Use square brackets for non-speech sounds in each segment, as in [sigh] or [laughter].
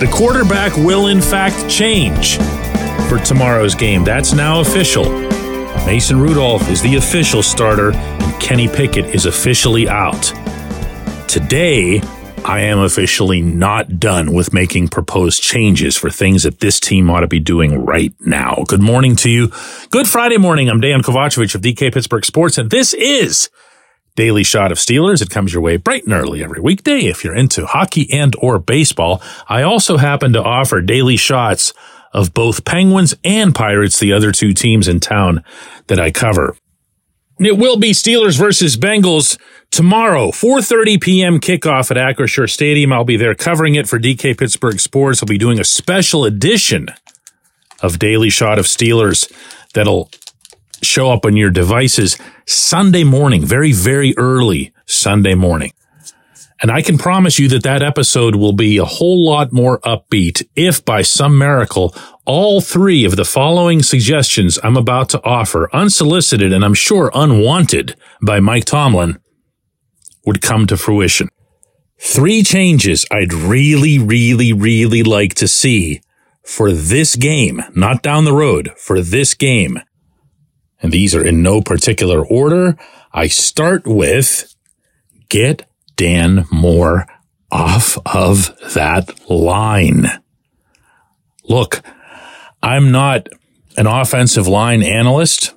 The quarterback will, in fact, change for tomorrow's game. That's now official. Mason Rudolph is the official starter, and Kenny Pickett is officially out. Today, I am officially not done with making proposed changes for things that this team ought to be doing right now. Good morning to you. Good Friday morning. I'm Dejan Kovacevic of DK Pittsburgh Sports, and this is Daily Shot of Steelers. It comes your way bright and early every weekday if you're into hockey and or baseball. I also happen to offer daily shots of both Penguins and Pirates, the other two teams in town that I cover. It will be Steelers versus Bengals tomorrow, 4:30 p.m. kickoff at Acrisure Stadium. I'll be there covering it for DK Pittsburgh Sports. I'll be doing a special edition of Daily Shot of Steelers that'll show up on your devices Sunday morning, very very early Sunday morning. And I can promise you that that episode will be a whole lot more upbeat if by some miracle all three of the following suggestions I'm about to offer, unsolicited and I'm sure unwanted by Mike Tomlin, would come to fruition. Three changes I'd really, really, really like to see for this game, not down the road, for this game. And these are in no particular order. I start with get Dan Moore off of that line. Look, I'm not an offensive line analyst.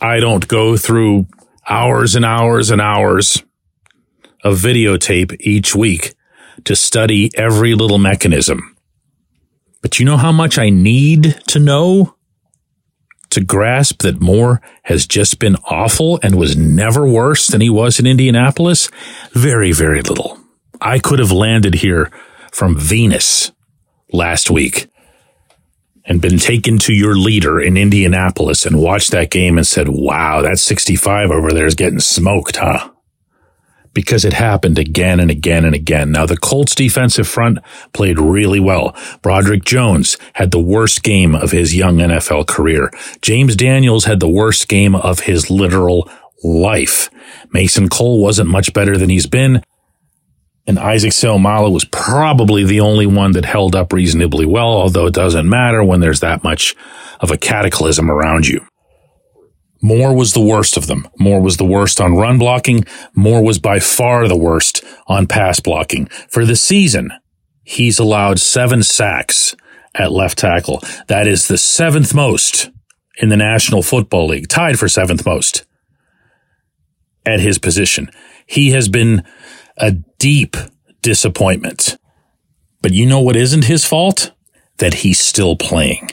I don't go through hours and hours and hours of videotape each week to study every little mechanism. But you know how much I need to know to grasp that Moore has just been awful and was never worse than he was in Indianapolis? Very, very little. I could have landed here from Venus last week and been taken to your leader in Indianapolis and watched that game and said, wow, that 65 over there is getting smoked, huh? Because it happened again and again and again. Now the Colts defensive front played really well. Broderick Jones had the worst game of his young NFL career. James Daniels had the worst game of his literal life. Mason Cole wasn't much better than he's been. And Isaac Seumalo was probably the only one that held up reasonably well, although it doesn't matter when there's that much of a cataclysm around you. Moore was the worst of them. Moore was the worst on run blocking. Moore was by far the worst on pass blocking. For the season, he's allowed seven sacks at left tackle. That is the seventh most in the National Football League, tied for seventh most at his position. He has been a deep disappointment. But you know what isn't his fault? That he's still playing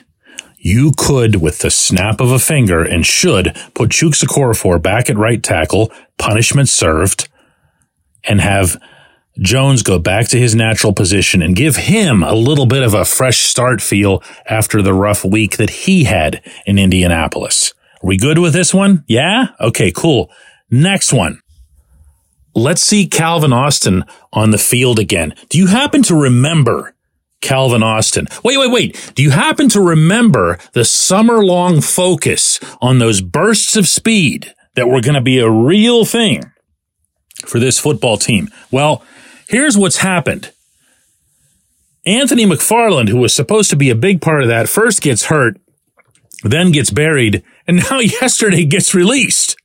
you could, with the snap of a finger, and should put Okorafor back at right tackle, punishment served, and have Jones go back to his natural position and give him a little bit of a fresh start feel after the rough week that he had in Indianapolis. Are we good with this one? Yeah? Okay, cool. Next one. Let's see Calvin Austin on the field again. Do you happen to remember Calvin Austin. Wait, wait, wait. Do you happen to remember the summer long focus on those bursts of speed that were going to be a real thing for this football team? Well, here's what's happened. Anthony McFarland, who was supposed to be a big part of that, first gets hurt, then gets buried, and now [laughs] yesterday gets released.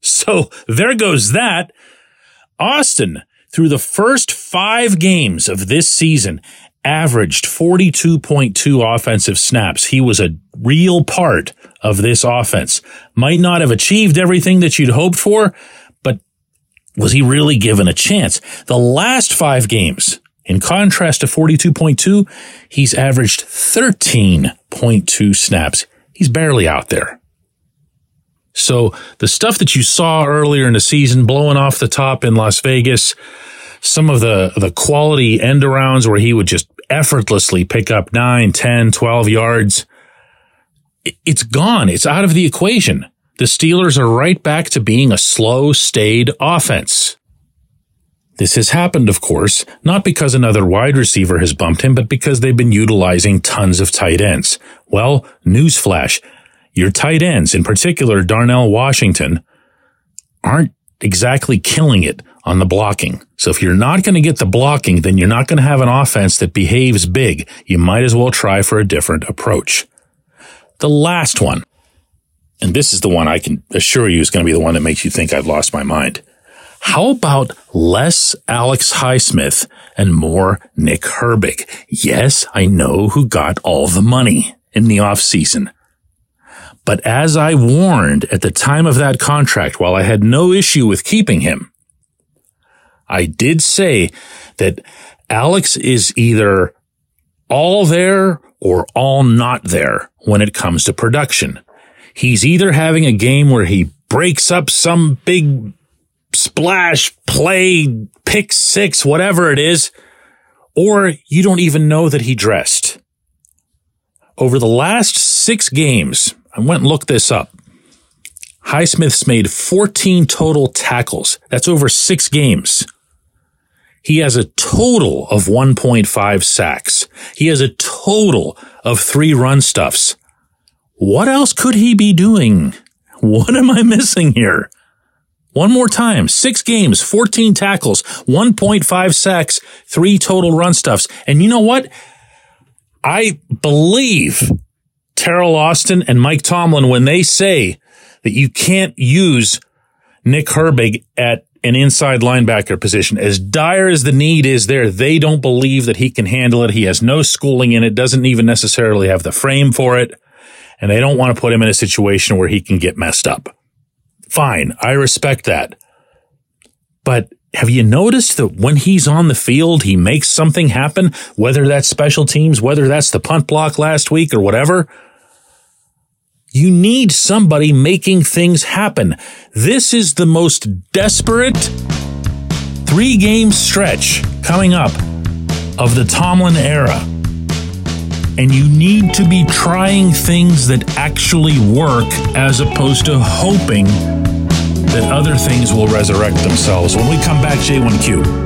So there goes that. Austin, through the first five games of this season, averaged 42.2 offensive snaps. He was a real part of this offense. Might not have achieved everything that you'd hoped for, but was he really given a chance? The last five games, in contrast to 42.2, he's averaged 13.2 snaps. He's barely out there. So the stuff that you saw earlier in the season, blowing off the top in Las Vegas, some of the, the quality end arounds where he would just effortlessly pick up 9, 10, 12 yards. It's gone. It's out of the equation. The Steelers are right back to being a slow, staid offense. This has happened, of course, not because another wide receiver has bumped him, but because they've been utilizing tons of tight ends. Well, newsflash. Your tight ends, in particular Darnell Washington, aren't exactly killing it on the blocking. So if you're not going to get the blocking, then you're not going to have an offense that behaves big. You might as well try for a different approach. The last one, and this is the one I can assure you is going to be the one that makes you think I've lost my mind. How about less Alex Highsmith and more Nick Herbig? Yes, I know who got all the money in the offseason. But as I warned at the time of that contract, while I had no issue with keeping him, I did say that Alex is either all there or all not there when it comes to production. He's either having a game where he breaks up some big splash play, pick six, whatever it is, or you don't even know that he dressed. Over the last six games, I went and looked this up. Highsmith's made 14 total tackles. That's over six games. He has a total of 1.5 sacks. He has a total of three run stuffs. What else could he be doing? What am I missing here? One more time. Six games, 14 tackles, 1.5 sacks, three total run stuffs. And you know what? I believe Teryl Austin and Mike Tomlin when they say that you can't use Nick Herbig at an inside linebacker position. As dire as the need is there, they don't believe that he can handle it. He has no schooling in it, doesn't even necessarily have the frame for it, and they don't want to put him in a situation where he can get messed up. Fine, I respect that. But have you noticed that when he's on the field, he makes something happen, whether that's special teams, whether that's the punt block last week or whatever? You need somebody making things happen. This is the most desperate three game stretch coming up of the Tomlin era. And you need to be trying things that actually work as opposed to hoping that other things will resurrect themselves. When we come back, J1Q.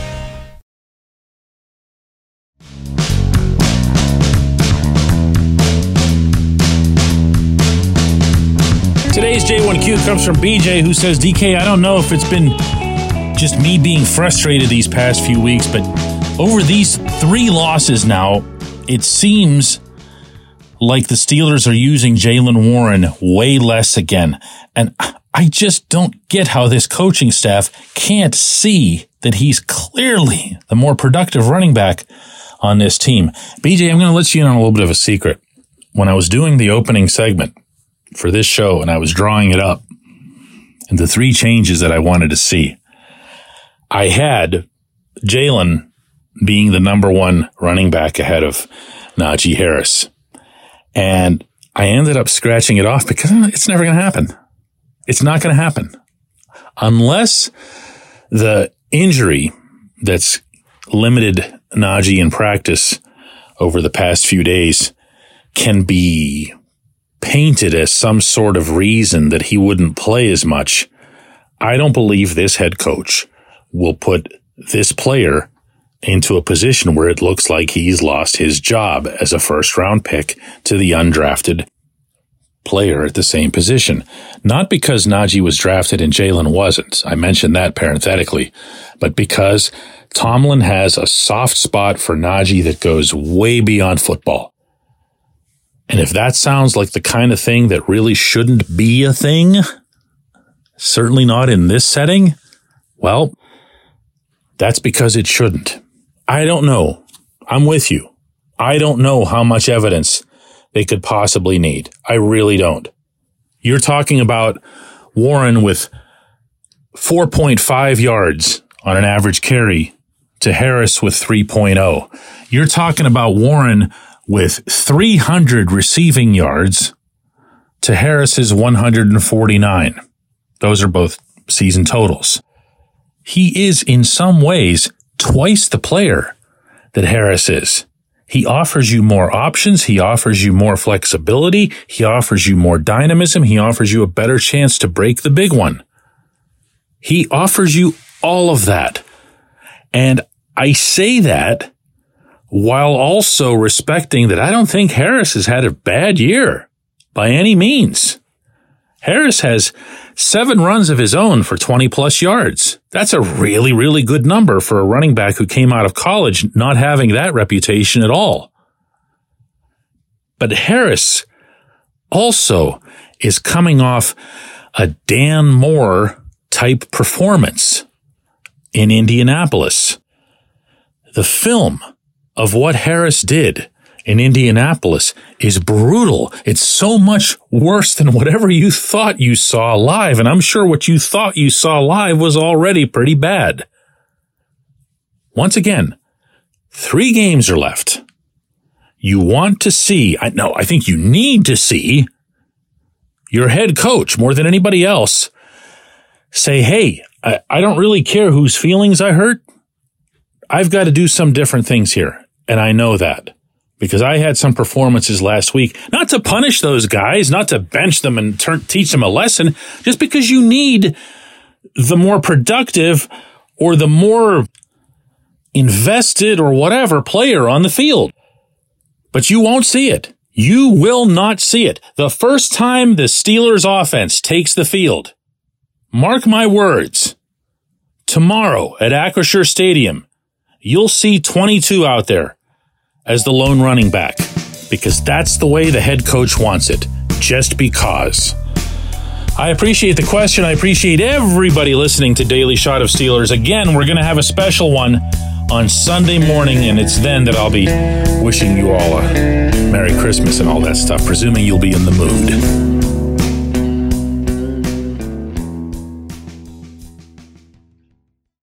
Today's J1Q comes from BJ, who says, DK, I don't know if it's been just me being frustrated these past few weeks, but over these three losses now, it seems like the Steelers are using Jaylen Warren way less again. And I just don't get how this coaching staff can't see that he's clearly the more productive running back on this team. BJ, I'm going to let you in on a little bit of a secret. When I was doing the opening segment for this show and I was drawing it up and the three changes that I wanted to see, I had Jaylen being the number one running back ahead of Najee Harris. And I ended up scratching it off because it's never going to happen. It's not going to happen unless the injury that's limited Najee in practice over the past few days can be painted as some sort of reason that he wouldn't play as much. I don't believe this head coach will put this player into a position where it looks like he's lost his job as a first round pick to the undrafted player at the same position. Not because Najee was drafted and Jaylen wasn't. I mentioned that parenthetically, but because Tomlin has a soft spot for Najee that goes way beyond football. And if that sounds like the kind of thing that really shouldn't be a thing, certainly not in this setting, well, that's because it shouldn't. I don't know. I'm with you. I don't know how much evidence they could possibly need. I really don't. You're talking about Warren with 4.5 yards on an average carry to Harris with 3.0. You're talking about Warren with 300 receiving yards to Harris's 149. Those are both season totals. He is in some ways twice the player that Harris is. He offers you more options. He offers you more flexibility. He offers you more dynamism. He offers you a better chance to break the big one. He offers you all of that. And I say that while also respecting that I don't think Harris has had a bad year by any means. Harris has seven runs of his own for 20 plus yards. That's a really, really good number for a running back who came out of college not having that reputation at all. But Harris also is coming off a Dan Moore type performance in Indianapolis. The film of what Harris did in Indianapolis is brutal. It's so much worse than whatever you thought you saw live. And I'm sure what you thought you saw live was already pretty bad. Once again, three games are left. You want to see, I know, I think you need to see your head coach more than anybody else say, Hey, I, I don't really care whose feelings I hurt. I've got to do some different things here. And I know that because I had some performances last week, not to punish those guys, not to bench them and teach them a lesson, just because you need the more productive or the more invested or whatever player on the field. But you won't see it. You will not see it. The first time the Steelers offense takes the field, mark my words, tomorrow at Acrisure Stadium, you'll see 22 out there as the lone running back because that's the way the head coach wants it, just because. I appreciate the question. I appreciate everybody listening to Daily Shot of Steelers. Again, we're going to have a special one on Sunday morning, and it's then that I'll be wishing you all a Merry Christmas and all that stuff, presuming you'll be in the mood.